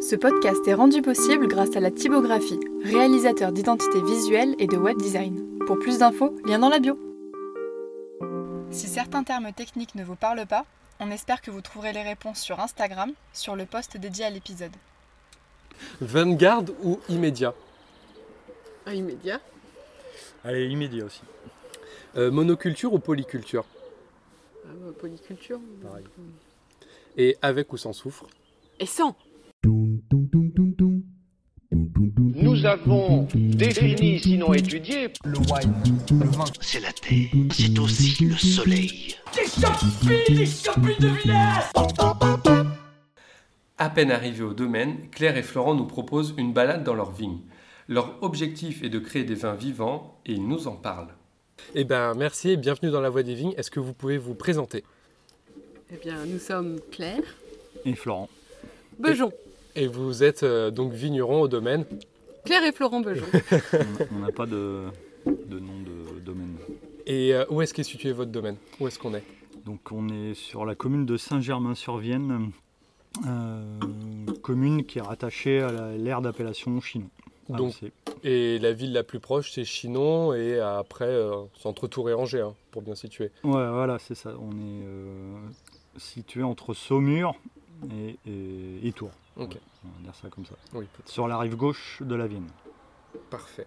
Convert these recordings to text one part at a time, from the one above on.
Ce podcast est rendu possible grâce à la typographie, réalisateur d'identité visuelle et de web design. Pour plus d'infos, lien dans la bio. Si certains termes techniques ne vous parlent pas, on espère que vous trouverez les réponses sur Instagram, sur le post dédié à l'épisode. Vanguard ou immédiat Un immédiat. Allez, immédiat aussi. Euh, Monoculture ou polyculture? Ah, bah, polyculture. Pareil. Et avec ou sans soufre? Et sans. Avons défini, sinon étudié, C'est la terre, c'est aussi le soleil. À peine arrivés au domaine, Claire et Florent nous proposent une balade dans leur vigne. Leur objectif est de créer des vins vivants et ils nous en parlent. Eh bien, merci et bienvenue dans la Voie des Vignes. Est-ce que vous pouvez vous présenter? Eh bien, nous sommes Claire. Et Florent. Bejon. Et vous êtes euh, donc vigneron au domaine. Claire et Florent Bejon. On n'a pas de, de nom de domaine. Et euh, où est-ce qu'est situé votre domaine? Où est-ce qu'on est? Donc on est sur la commune de Saint-Germain-sur-Vienne, euh, commune qui est rattachée à la- l'aire d'appellation Chinon. Donc- c'est Et la ville la plus proche, c'est Chinon, et après, euh, c'est entre Tours et Angers, hein, pour bien situer. Ouais, voilà, c'est ça. On est euh, situé entre Saumur et, et- et Tours. Ok. Ouais, on va dire ça comme ça. Oui, Sur la rive gauche de la Vienne. parfait.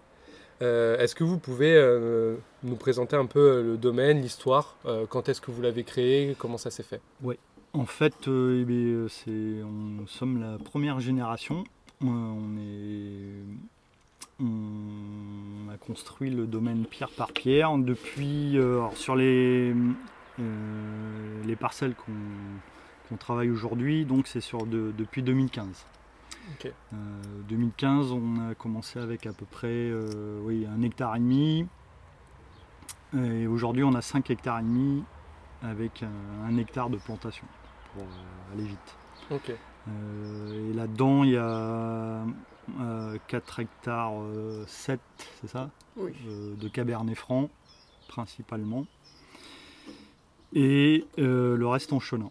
Euh, est-ce que vous pouvez euh, nous présenter un peu euh, le domaine, l'histoire euh, Quand est-ce que vous l'avez créé Comment ça s'est fait? En fait, eh bien, c'est, on, nous sommes la première génération. On, est, on a construit le domaine pierre par pierre. Depuis, alors, sur les, les parcelles qu'on, qu'on travaille aujourd'hui, donc c'est sur de- depuis 2015. Ok. Euh, 2015, on a commencé avec à peu près euh, oui, un hectare et demi. Et aujourd'hui, on a 5 hectares et demi avec un, un hectare de plantation pour euh, aller vite. Euh, et là-dedans, il y a 4 hectares 7, c'est ça? Oui. Euh, De cabernet franc, principalement. Et euh, le reste en chenin.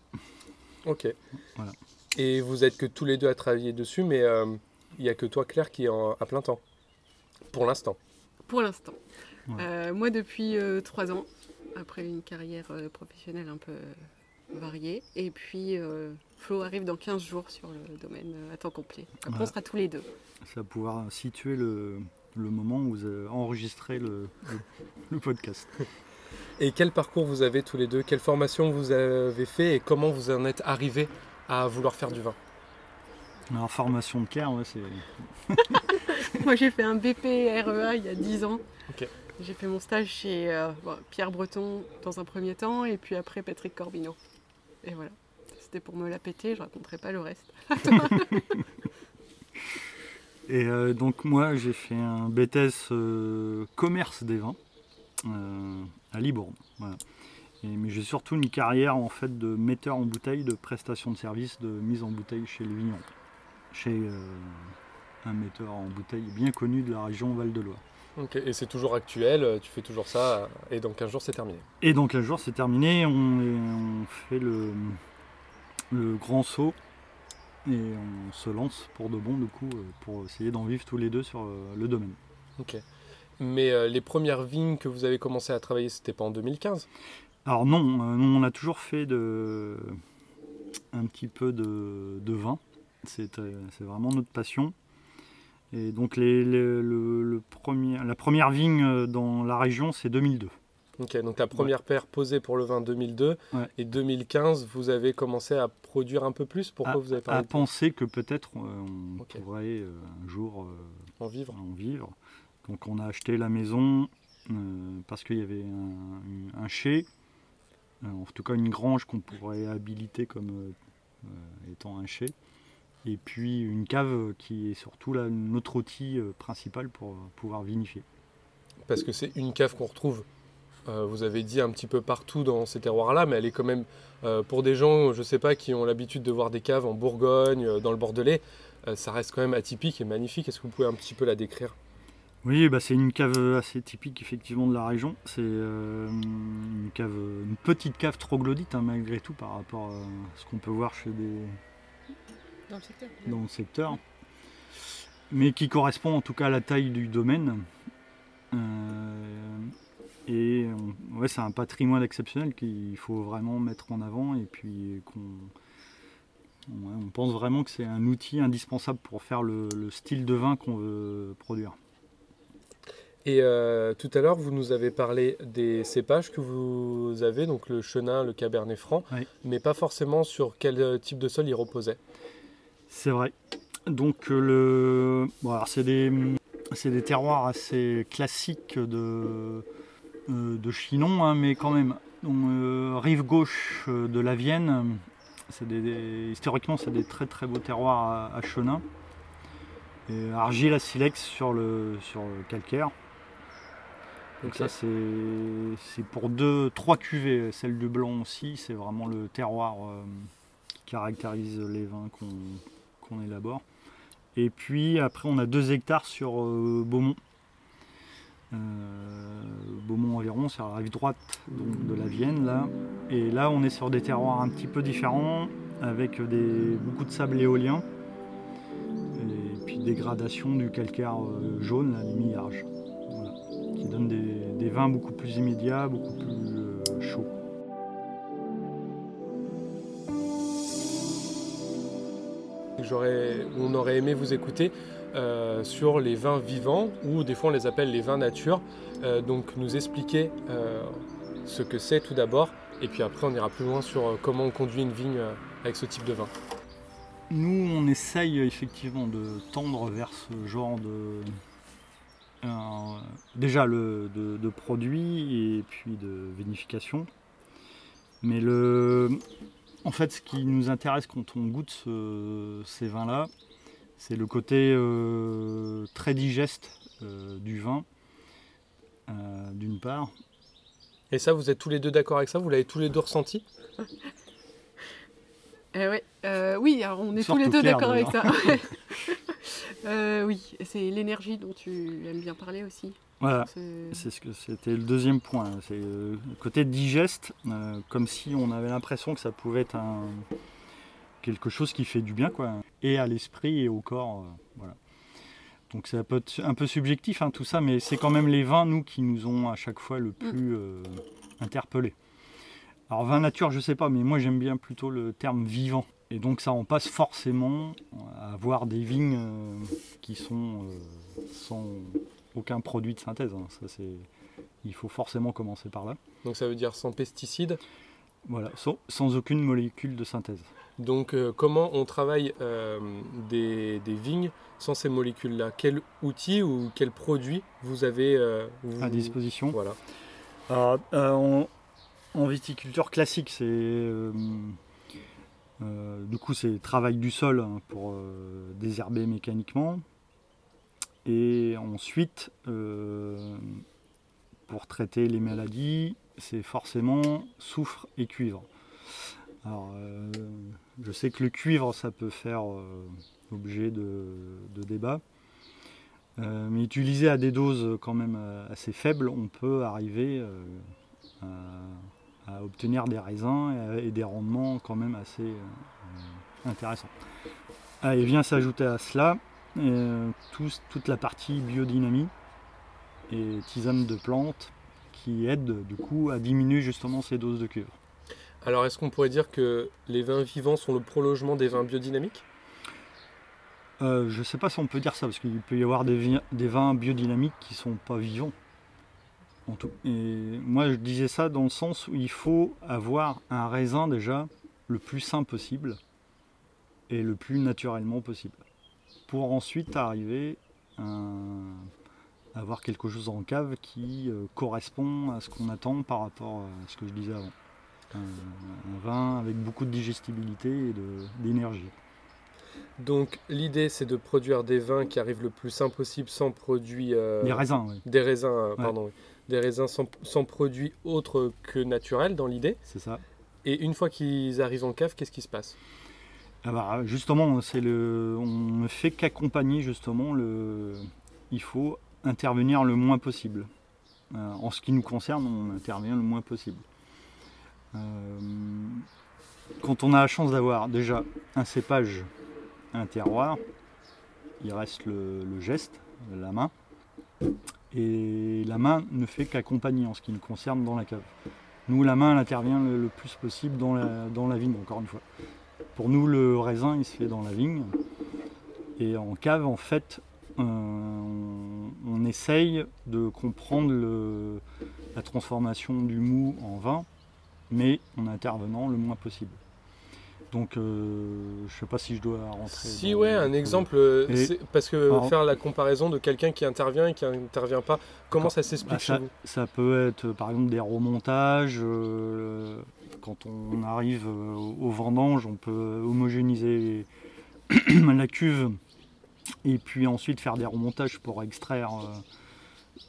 Ok. Voilà. Et vous êtes que tous les deux à travailler dessus, mais euh, il n'y a que toi, Claire, qui est en- à plein temps. Pour l'instant. Pour l'instant. Ouais. Euh, moi, depuis euh, trois ans, après une carrière euh, professionnelle un peu euh, variée. Et puis, euh, Flo arrive dans 15 jours sur le domaine euh, à temps complet. Après, on sera tous les deux. Ça va pouvoir situer le, le moment où vous avez enregistré le, le- le podcast. Et quel parcours vous avez tous les deux? Quelle formation vous avez fait et comment vous en êtes arrivés à vouloir faire du vin? Alors, formation de Claire, ouais, c'est. Moi, j'ai fait un BP REA il y a 10 ans. Ok. J'ai fait mon stage chez euh, bon, Pierre Breton dans un premier temps et puis après Patrick Corbino. Et voilà. C'était pour me la péter, je raconterai pas le reste. Et euh, donc, moi, j'ai fait un BTS euh, commerce des vins à Libourne. Voilà. Et, mais j'ai surtout une carrière en fait de metteur en bouteille, de prestation de service, de mise en bouteille chez le vigneron. Chez euh, un metteur en bouteille bien connu de la région Val-de-Loire. Et c'est toujours actuel, euh, tu fais toujours ça, et dans 15 jours, c'est terminé. Et donc un jour c'est terminé, on, on fait le, le grand saut et on se lance pour de bon du coup euh, pour essayer d'en vivre tous les deux sur euh, le domaine. Ok. Mais euh, les premières vignes que vous avez commencé à travailler, c'était pas en 2015 Alors non, euh, nous, on a toujours fait de, un petit peu de, de vin, c'est euh, vraiment notre passion. Et donc les, les- le, le premier, la première vigne euh, dans la région c'est 2002. Ok, donc la première paire posée pour le vin 2002 Ouais. et 2015, vous avez commencé à produire un peu plus? Pourquoi à, vous avez à parlé de penser que peut-être euh, on pourrait euh, un jour euh, en vivre en vivre. Donc on a acheté la maison euh, parce qu'il y avait un, un chai, euh, en tout cas une grange qu'on pourrait habiliter comme euh, étant un chai. Et puis une cave qui est surtout notre outil principal pour pouvoir vinifier. Parce que c'est une cave qu'on retrouve, vous avez dit, un petit peu partout dans ces terroirs-là, mais elle est quand même, pour des gens, je sais pas, qui ont l'habitude de voir des caves en Bourgogne, dans le Bordelais, ça reste quand même atypique et magnifique. Est-ce que vous pouvez un petit peu la décrire? Oui, bah c'est une cave assez typique effectivement de la région. C'est euh, une cave, une petite cave troglodyte hein, malgré tout par rapport à ce qu'on peut voir chez des, Dans le secteur. dans le secteur, mais qui correspond en tout cas à la taille du domaine. Euh, et ouais, c'est un patrimoine exceptionnel qu'il faut vraiment mettre en avant et puis qu'on on pense vraiment que c'est un outil indispensable pour faire le, le style de vin qu'on veut produire. Et euh, tout à l'heure, vous nous avez parlé des cépages que vous avez, donc le chenin, le cabernet franc, Oui. mais pas forcément sur quel euh, type de sol il reposait. C'est vrai. Donc euh, le, bon, alors c'est des, c'est des terroirs assez classiques de, euh, de Chinon, hein, mais quand même. Donc, euh, rive gauche de la Vienne, c'est des, des- historiquement c'est des très très beaux terroirs à, à Chenin. Et argile à silex sur le, sur le calcaire. Donc ça c'est, pour deux, trois cuvées, celle du blanc aussi, c'est vraiment le terroir euh, qui caractérise les vins qu'on, élabore. Et puis après, on a 2 hectares sur euh, Beaumont. Euh, Beaumont environ, c'est à la rive droite donc, de la Vienne là. Et là, on est sur des terroirs un petit peu différents, avec des, beaucoup de sable éolien. Et puis dégradation du calcaire jaune, là, milliards. Donne des, des vins beaucoup plus immédiats, beaucoup plus euh, chauds. On aurait aimé vous écouter euh, sur les vins vivants, ou des fois on les appelle les vins nature. Euh, donc nous expliquer euh, ce que c'est tout d'abord, et puis après on ira plus loin sur comment on conduit une vigne avec ce type de vin. Nous, on essaye effectivement de tendre vers ce genre de. Euh, déjà le, de, produits et puis de vinification. Mais le, en fait, ce qui nous intéresse quand on goûte ce- ces vins-là, c'est le côté euh, très digeste euh, du vin, d'une part. Et ça, vous êtes tous les deux d'accord avec ça? Vous l'avez tous les deux ressenti? Eh ouais, euh, oui, alors on est tous les deux d'accord avec ça. Euh, oui, c'est l'énergie dont tu aimes bien parler aussi. Voilà. C'est- C'est ce que c'était le deuxième point. C'est euh, le côté digeste, euh, comme si on avait l'impression que ça pouvait être un, quelque chose qui fait du bien, quoi, et à l'esprit et au corps. euh, voilà. Donc ça peut être un peu subjectif hein, tout ça, mais c'est quand même les vins, nous, qui nous ont à chaque fois le plus euh, interpellés. Alors vin nature, je sais pas, mais moi j'aime bien plutôt le terme vivant. Et donc ça en passe forcément à avoir des vignes euh, qui sont euh, sans aucun produit de synthèse. hein. Ça, c'est... Il faut forcément commencer par là. Donc ça veut dire sans pesticides. Voilà, sans, sans aucune molécule de synthèse. Donc euh, comment on travaille euh, des, des vignes sans ces molécules-là? Quel outil ou quel produit vous avez euh, vous- À disposition. Voilà. Alors, euh, en, viticulture classique, c'est euh, euh, du coup c'est travail du sol hein, pour euh, désherber mécaniquement. Et ensuite, pour traiter les maladies, c'est forcément soufre et cuivre. Alors, je sais que le cuivre, ça peut faire objet de, de débat. Euh, mais utilisé à des doses quand même assez faibles, on peut arriver à, à obtenir des raisins et, des rendements quand même assez euh, intéressants. Ah, et vient s'ajouter à cela euh, tout- toute la partie biodynamie et tisane de plantes qui aident du coup à diminuer justement ces doses de cuivre. Alors est-ce qu'on pourrait dire que les vins vivants sont le prolongement des vins biodynamiques? Euh, je ne sais pas si on peut dire ça, parce qu'il peut y avoir des vins biodynamiques qui ne sont pas vivants. Et moi, je disais ça dans le sens où il faut avoir un raisin déjà le plus sain possible et le plus naturellement possible. Pour ensuite arriver à avoir quelque chose en cave qui euh, correspond à ce qu'on attend par rapport à ce que je disais avant. Un, un vin avec beaucoup de digestibilité et d'énergie. Donc l'idée c'est de produire des vins qui arrivent le plus sain possible sans produits... euh, Les raisins, oui. Des raisins, euh, pardon. oui. Des raisins sans, sans produits autres que naturels dans l'idée. c'est ça. Et une fois qu'ils arrivent en cave, qu'est-ce qui se passe? Ah bah, justement, c'est le, on ne fait qu'accompagner justement le. Il faut intervenir le moins possible. Euh, en ce qui nous concerne, on intervient le moins possible. Euh, quand on a la chance d'avoir déjà un cépage un terroir, il reste le, le geste, la main. Et la main ne fait qu'accompagner en ce qui nous concerne dans la cave. Nous, la main, elle intervient le, plus possible dans la, vigne, encore une fois. Pour nous, le raisin, il se fait dans la vigne. Et en cave, en fait, euh, on, essaye de comprendre la transformation du mou en vin, mais en intervenant le moins possible. Donc, euh, je sais pas si je dois rentrer. Si, ouais, un exemple, Et- parce que Alors- faire la comparaison de quelqu'un qui intervient et qui n'intervient pas, comment ça s'explique Bah, chez ça, vous? ça peut être euh, par exemple des remontages. euh, quand on arrive euh, au vendange, on peut homogénéiser la cuve et puis ensuite faire des remontages pour extraire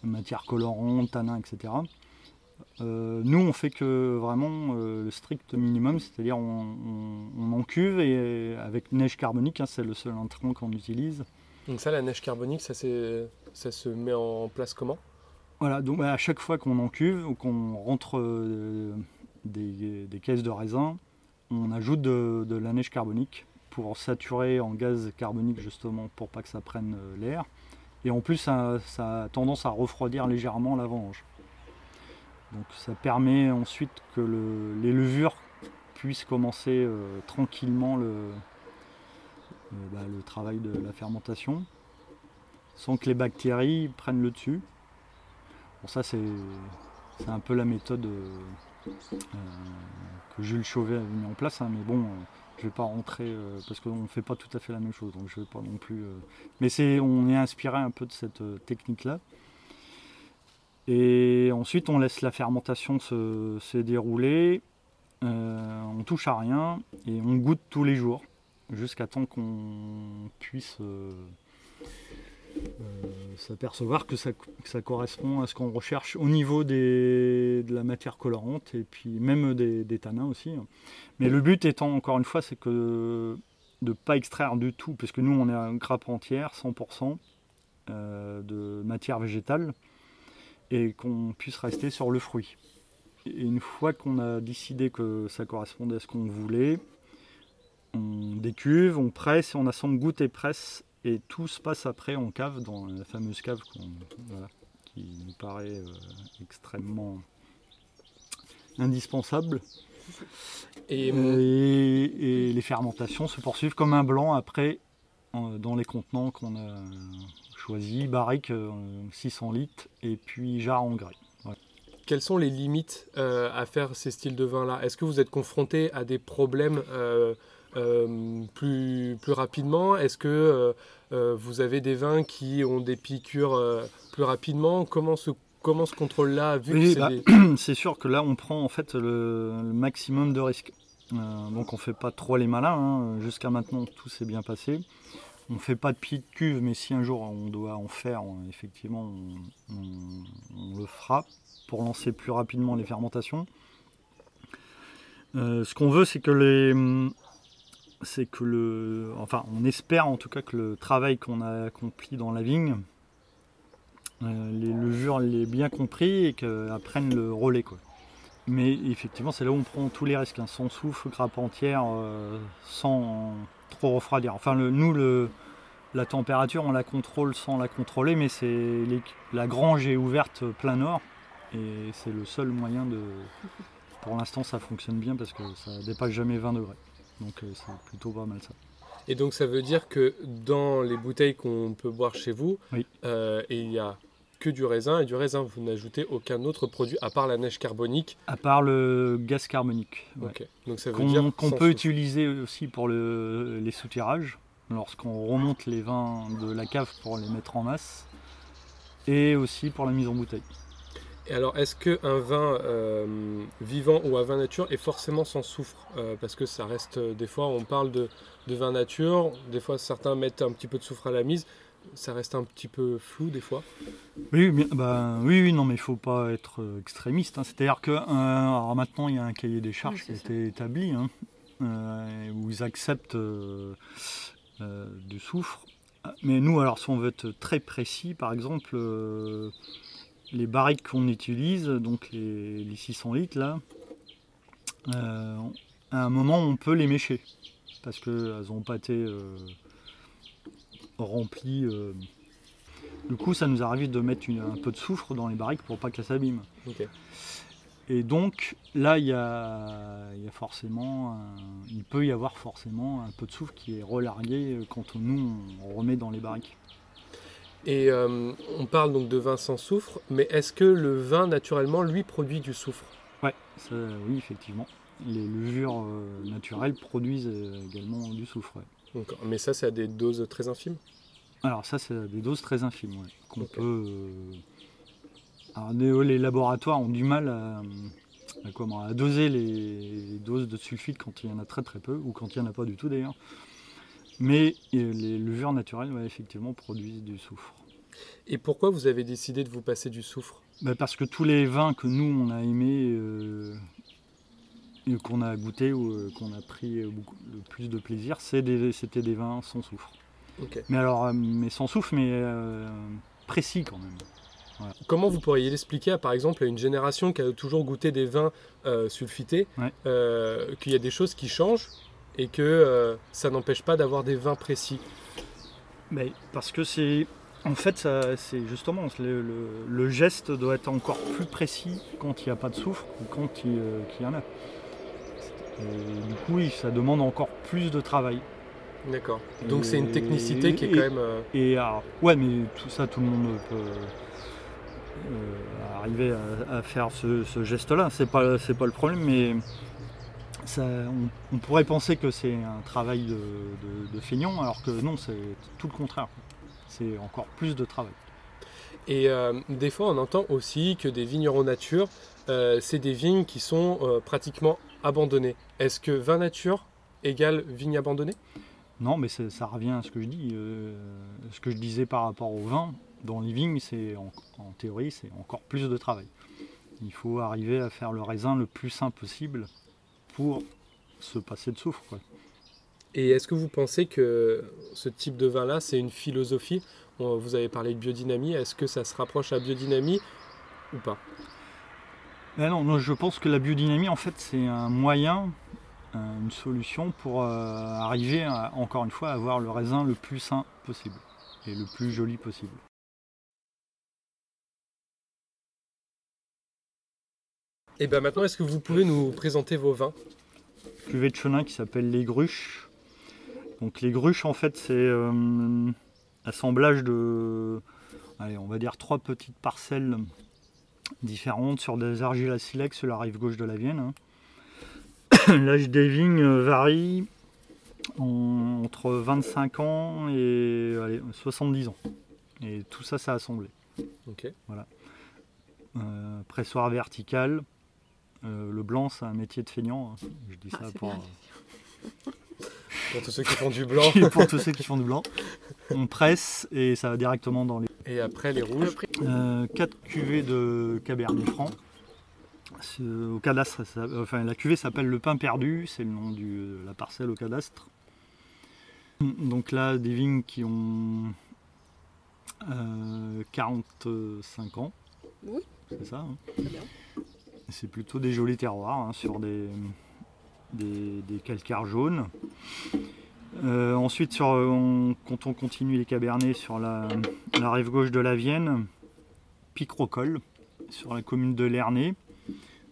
matière colorante, tanin, etc. Euh, nous, on fait que vraiment euh, le strict minimum, c'est-à-dire on, on, on encuve et avec neige carbonique, hein, c'est le seul intrant qu'on utilise. Donc ça, la neige carbonique, ça, se met en place comment? Voilà, donc bah, à chaque fois qu'on encuve ou qu'on rentre euh, des, des caisses de raisin, on ajoute de, de la neige carbonique pour saturer en gaz carbonique justement pour pas que ça prenne l'air. Et en plus, ça, ça a tendance à refroidir légèrement la vendange. Donc ça permet ensuite que le- les levures puissent commencer euh, tranquillement le, le- bah, le travail de la fermentation sans que les bactéries prennent le dessus. Bon, ça, c'est un peu la méthode euh, euh, que Jules Chauvet a mis en place, hein, mais bon, euh, je vais pas rentrer euh, parce qu'on ne fait pas tout à fait la même chose, donc je vais pas non plus. euh, Mais on est inspiré un peu de cette euh, technique-là. Et ensuite, on laisse la fermentation se, se dérouler. euh, on touche à rien et on goûte tous les jours jusqu'à temps qu'on puisse euh, euh, s'apercevoir que ça, correspond à ce qu'on recherche au niveau de la matière colorante et puis même des, tanins aussi. Mais le but étant, encore une fois, c'est que de ne pas extraire du tout, parce que nous, on est à grappe entière, 100% euh, de matière végétale, et qu'on puisse rester sur le fruit. Et une fois qu'on a décidé que ça correspondait à ce qu'on voulait, on décuve, on presse, on assemble goutte et presse, et tout se passe après en cave, dans la fameuse cave voilà, qui nous paraît euh, extrêmement indispensable. Et Et, et les fermentations se poursuivent comme un blanc après dans les contenants qu'on a barrique euh, 600 litres et puis jarre en grès. quelles sont les limites euh, à faire ces styles de vin-là? Est-ce que vous êtes confronté à des problèmes euh, euh, plus, plus rapidement? Est-ce que vous avez des vins qui ont des piqûres plus rapidement? Comment ce, comment ce contrôle-là, vu Oui, que c'est bah, des- sûr que là on prend en fait le, le maximum de risques. Euh, donc on fait pas trop les malins. hein. Jusqu'à maintenant tout s'est bien passé. On fait pas de pied de cuve, mais si un jour on doit en faire, effectivement on le fera pour lancer plus rapidement les fermentations. Euh, ce qu'on veut, c'est que les, c'est que le, enfin, on espère en tout cas que le travail qu'on a accompli dans la vigne, euh, les levures l'aient bien compris et qu'elles prennent le relais, quoi. Mais effectivement, c'est là où on prend tous les risques, hein, sans souffle, grappe entière, euh, sans trop refroidir. Enfin, le- nous, le, la température, on la contrôle sans la contrôler, mais c'est la grange est ouverte plein nord et c'est le seul moyen de. Pour l'instant, ça fonctionne bien parce que ça dépasse jamais 20 degrés. Donc, euh, c'est plutôt pas mal ça. Et donc ça veut dire que dans les bouteilles qu'on peut boire chez vous, Oui. euh, il n'y a que du raisin et du raisin. Vous n'ajoutez aucun autre produit à part la neige carbonique. À part le gaz carbonique. ouais. Ok. Donc ça veut qu'on dire qu'on peut utiliser aussi pour le- les soutirages, lorsqu'on remonte les vins de la cave pour les mettre en masse, et aussi pour la mise en bouteille. Et alors, est-ce qu'un vin euh, vivant ou un vin nature est forcément sans soufre Euh, Parce que ça reste, euh, des fois, on parle de, de vin nature, des fois certains mettent un petit peu de soufre à la mise, ça reste un petit peu flou des fois. Oui, bien, bah, oui, oui, non, mais il faut pas être euh, extrémiste. hein. C'est-à-dire que euh, alors maintenant, il y a un cahier des charges Oui, qui a été établi, hein, euh, où ils acceptent euh, euh, du soufre. Mais nous, alors, si on veut être très précis, par exemple, euh, les barriques qu'on utilise, donc les, les 600 litres, là, euh, à un moment, on peut les mécher. Parce qu'elles n'ont pas été euh, remplis. euh. Du coup, ça nous arrive de mettre une- un peu de soufre dans les barriques pour pas qu'elles s'abîment. Ok. Et donc là, il y a, il y a forcément, un- il peut y avoir forcément un peu de soufre qui est relargué euh, quand nous on remet dans les barriques. Et euh, on parle donc de vin sans soufre, mais est-ce que le vin naturellement lui produit du soufre? Ouais, ça, oui, effectivement. Les levures euh, naturelles produisent également du soufre. ouais. Mais ça, c'est à des doses très infimes? Alors ça, c'est des doses très infimes, ouais, qu'on peut. euh, Alors, les, les laboratoires ont du mal à, à comment, à doser les doses de sulfite quand il y en a très très peu, ou quand il n'y en a pas du tout d'ailleurs. Mais euh, les levures naturelles, ouais, effectivement, produisent du soufre. Et pourquoi vous avez décidé de vous passer du soufre? Bah, parce que tous les vins que nous on a aimés, euh, qu'on a goûté ou euh, qu'on a pris euh, beaucoup, le plus de plaisir, des- c'était des vins sans soufre. Mais alors, euh, mais sans soufre, mais euh, précis quand même. Comment vous pourriez l'expliquer à par exemple à une génération qui a toujours goûté des vins euh, sulfités, Ouais. euh, qu'il y a des choses qui changent et que euh, ça n'empêche pas d'avoir des vins précis? Mais parce que c'est. En fait, c'est justement le, le- le geste doit être encore plus précis quand il n'y a pas de soufre ou quand il, euh, y en a. Et du coup, ça demande encore plus de travail. D'accord. Donc c'est une Et- technicité qui est et- quand même. euh, Et alors, ouais, mais tout ça, tout le monde peut euh, arriver à, à faire ce, ce geste-là. C'est pas, c'est pas le problème, mais ça, on, on pourrait penser que c'est un travail de, de, de feignant, alors que non, c'est tout le contraire. C'est encore plus de travail. Et euh, des fois, on entend aussi que des vignerons nature, euh, c'est des vignes qui sont euh, pratiquement abandonnées. Est-ce que vin nature égale vigne abandonnée? Non, mais ça revient à ce que je dis, euh, ce que je disais par rapport au vin. Dans les vignes, c'est en, en théorie, c'est encore plus de travail. Il faut arriver à faire le raisin le plus sain possible pour se passer de soufre. quoi. Et est-ce que vous pensez que ce type de vin-là, c'est une philosophie? Vous avez parlé de biodynamie, est-ce que ça se rapproche à biodynamie ou pas? Mais non, non, je pense que la biodynamie, en fait, c'est un moyen, euh, une solution pour euh, arriver, à, encore une fois, à avoir le raisin le plus sain possible et le plus joli possible. Et bien maintenant, est-ce que vous pouvez nous présenter vos vins? Cuvée de chenin qui s'appelle les gruches. Donc les gruches en fait c'est euh, assemblage de, allez, on va dire trois petites parcelles différentes sur des argiles à silex sur la rive gauche de la Vienne. hein. L'âge des vignes euh, varie en- entre 25 ans et allez, 70 ans. Et tout ça, c'est assemblé. Ok. Euh, pressoir vertical. Euh, le blanc, c'est un métier de feignant. hein. Je dis Ah, ça pour, bien. Pour tous ceux qui font du blanc. pour tous ceux qui font du blanc. On presse et ça va directement dans les. Et après, les rouges. Après, Euh, 4 cuvées de Cabernet Franc. Au cadastre, ça- enfin, la cuvée s'appelle le pain perdu, c'est le nom de la parcelle au cadastre. Donc là, des vignes qui ont euh, 45 ans. Oui. C'est ça. hein. C'est plutôt des jolis terroirs hein, sur des, des, des calcaires jaunes. Euh, ensuite, sur, on- quand on continue les cabernets sur la, la rive gauche de la Vienne, Picrocole, sur la commune de Lernay.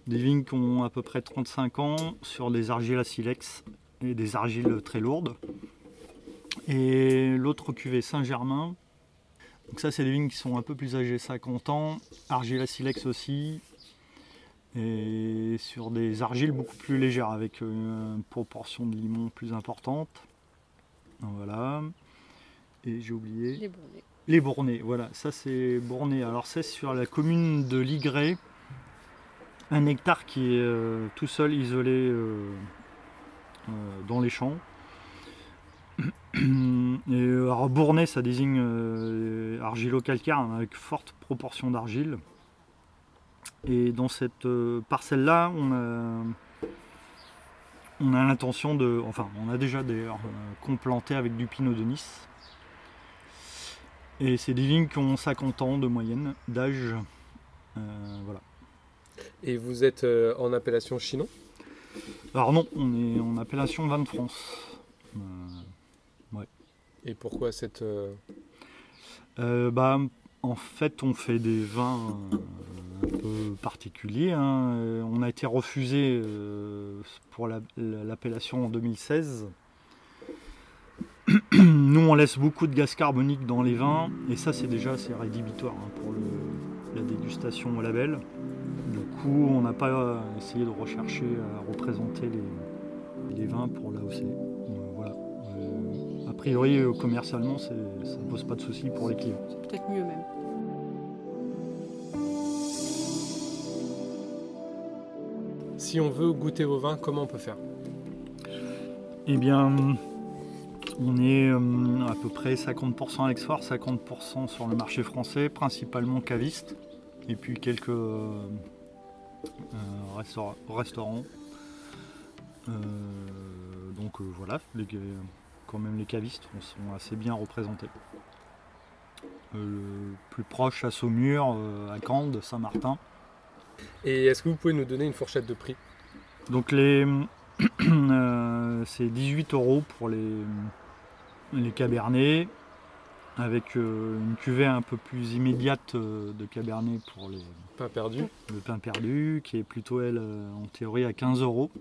Des vignes qui ont à peu près 35 ans sur des argiles à silex et des argiles très lourdes. Et l'autre cuvée Saint-Germain. Donc ça, c'est des vignes qui sont un peu plus âgées, 50 ans. Argile à silex aussi. Et sur des argiles beaucoup plus légères, avec une proportion de limon plus importante. Voilà. Et j'ai oublié. les. Les Bournais, voilà, ça c'est Bournais. Alors c'est sur la commune de Ligré, un hectare qui est euh, tout seul isolé euh, euh, dans les champs. Alors Bournais, ça désigne argilo-calcaire hein, avec forte proportion d'argile. Et dans cette parcelle-là, on a, on a l'intention de, enfin, on a déjà d'ailleurs complanté avec du pinot de Nice. Et c'est des vignes qui ont 50 ans de moyenne d'âge. Euh, voilà. Et vous êtes euh, en appellation chinon? Alors non, on est en appellation vin de France. Euh, Et pourquoi cette... bah, en fait, on fait des vins un peu particuliers. hein. On a été refusé pour la- la- l'appellation en 2016. Nous, on laisse beaucoup de gaz carbonique dans les vins, et ça, c'est déjà assez rédhibitoire hein, pour le- la dégustation au label. Du coup, on n'a pas euh, essayé de rechercher à représenter les, les vins pour l'AOC. Euh, Voilà. Euh, a priori, euh, commercialement, ça ne pose pas de soucis pour les clients. C'est peut-être mieux même. Si on veut goûter vos vins, comment on peut faire? Eh bien, on est euh, à peu près 50% à l'export, 50% sur le marché français, principalement caviste, et puis quelques euh, euh, restaura- restaurants. Donc voilà, les- quand même les cavistes sont assez bien représentés. Euh, le plus proche à Saumur, euh, à Cande, Saint-Martin. Et est-ce que vous pouvez nous donner une fourchette de prix? Donc les euh, c'est 18 euros pour les, les cabernets avec euh, une cuvée un peu plus immédiate euh, de cabernet pour les, Pas perdu. le pain perdu qui est plutôt elle euh, en théorie à 15 euros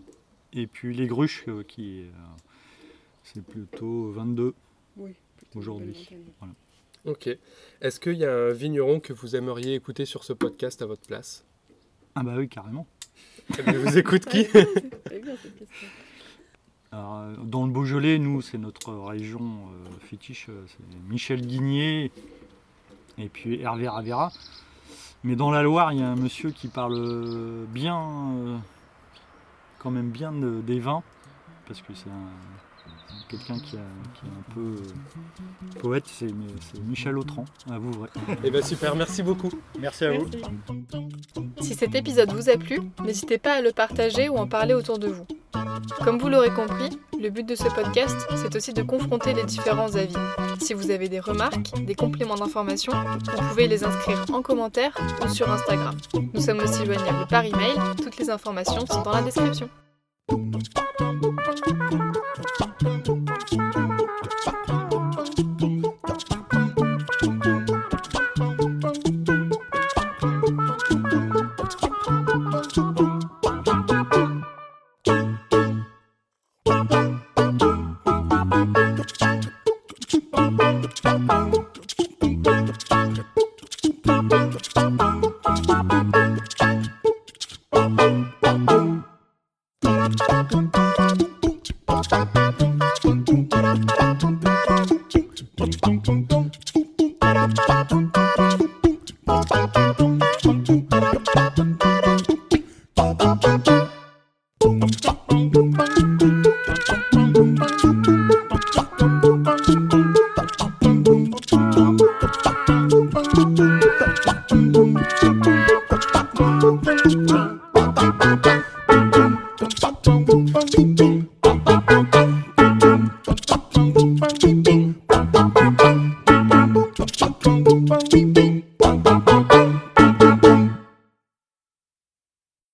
et puis les gruches euh, qui est euh, c'est plutôt 22 Oui. Aujourd'hui. Ok. Est-ce qu'il y a un vigneron que vous aimeriez écouter sur ce podcast à votre place? Ah bah oui carrément Eh bien, vous écoute qui année. C'est bien cette question. Alors, euh, dans le Beaujolais, nous, c'est notre région euh, fétiche, euh, c'est Michel Guigné et puis Hervé Ravera. Mais dans la Loire, il y a un monsieur qui parle bien, euh, quand même bien de- des vins, parce que c'est un- quelqu'un qui, est un peu euh, poète, c'est c'est Michel Autran, à vous vrai. Eh bien super, merci beaucoup. Merci à vous. Si cet épisode vous a plu, n'hésitez pas à le partager ou en parler autour de vous. Comme vous l'aurez compris, le but de ce podcast, c'est aussi de confronter les différents avis. Si vous avez des remarques, des compléments d'information, vous pouvez les inscrire en commentaire ou sur Instagram. Nous sommes aussi joignables par email, toutes les informations sont dans la description.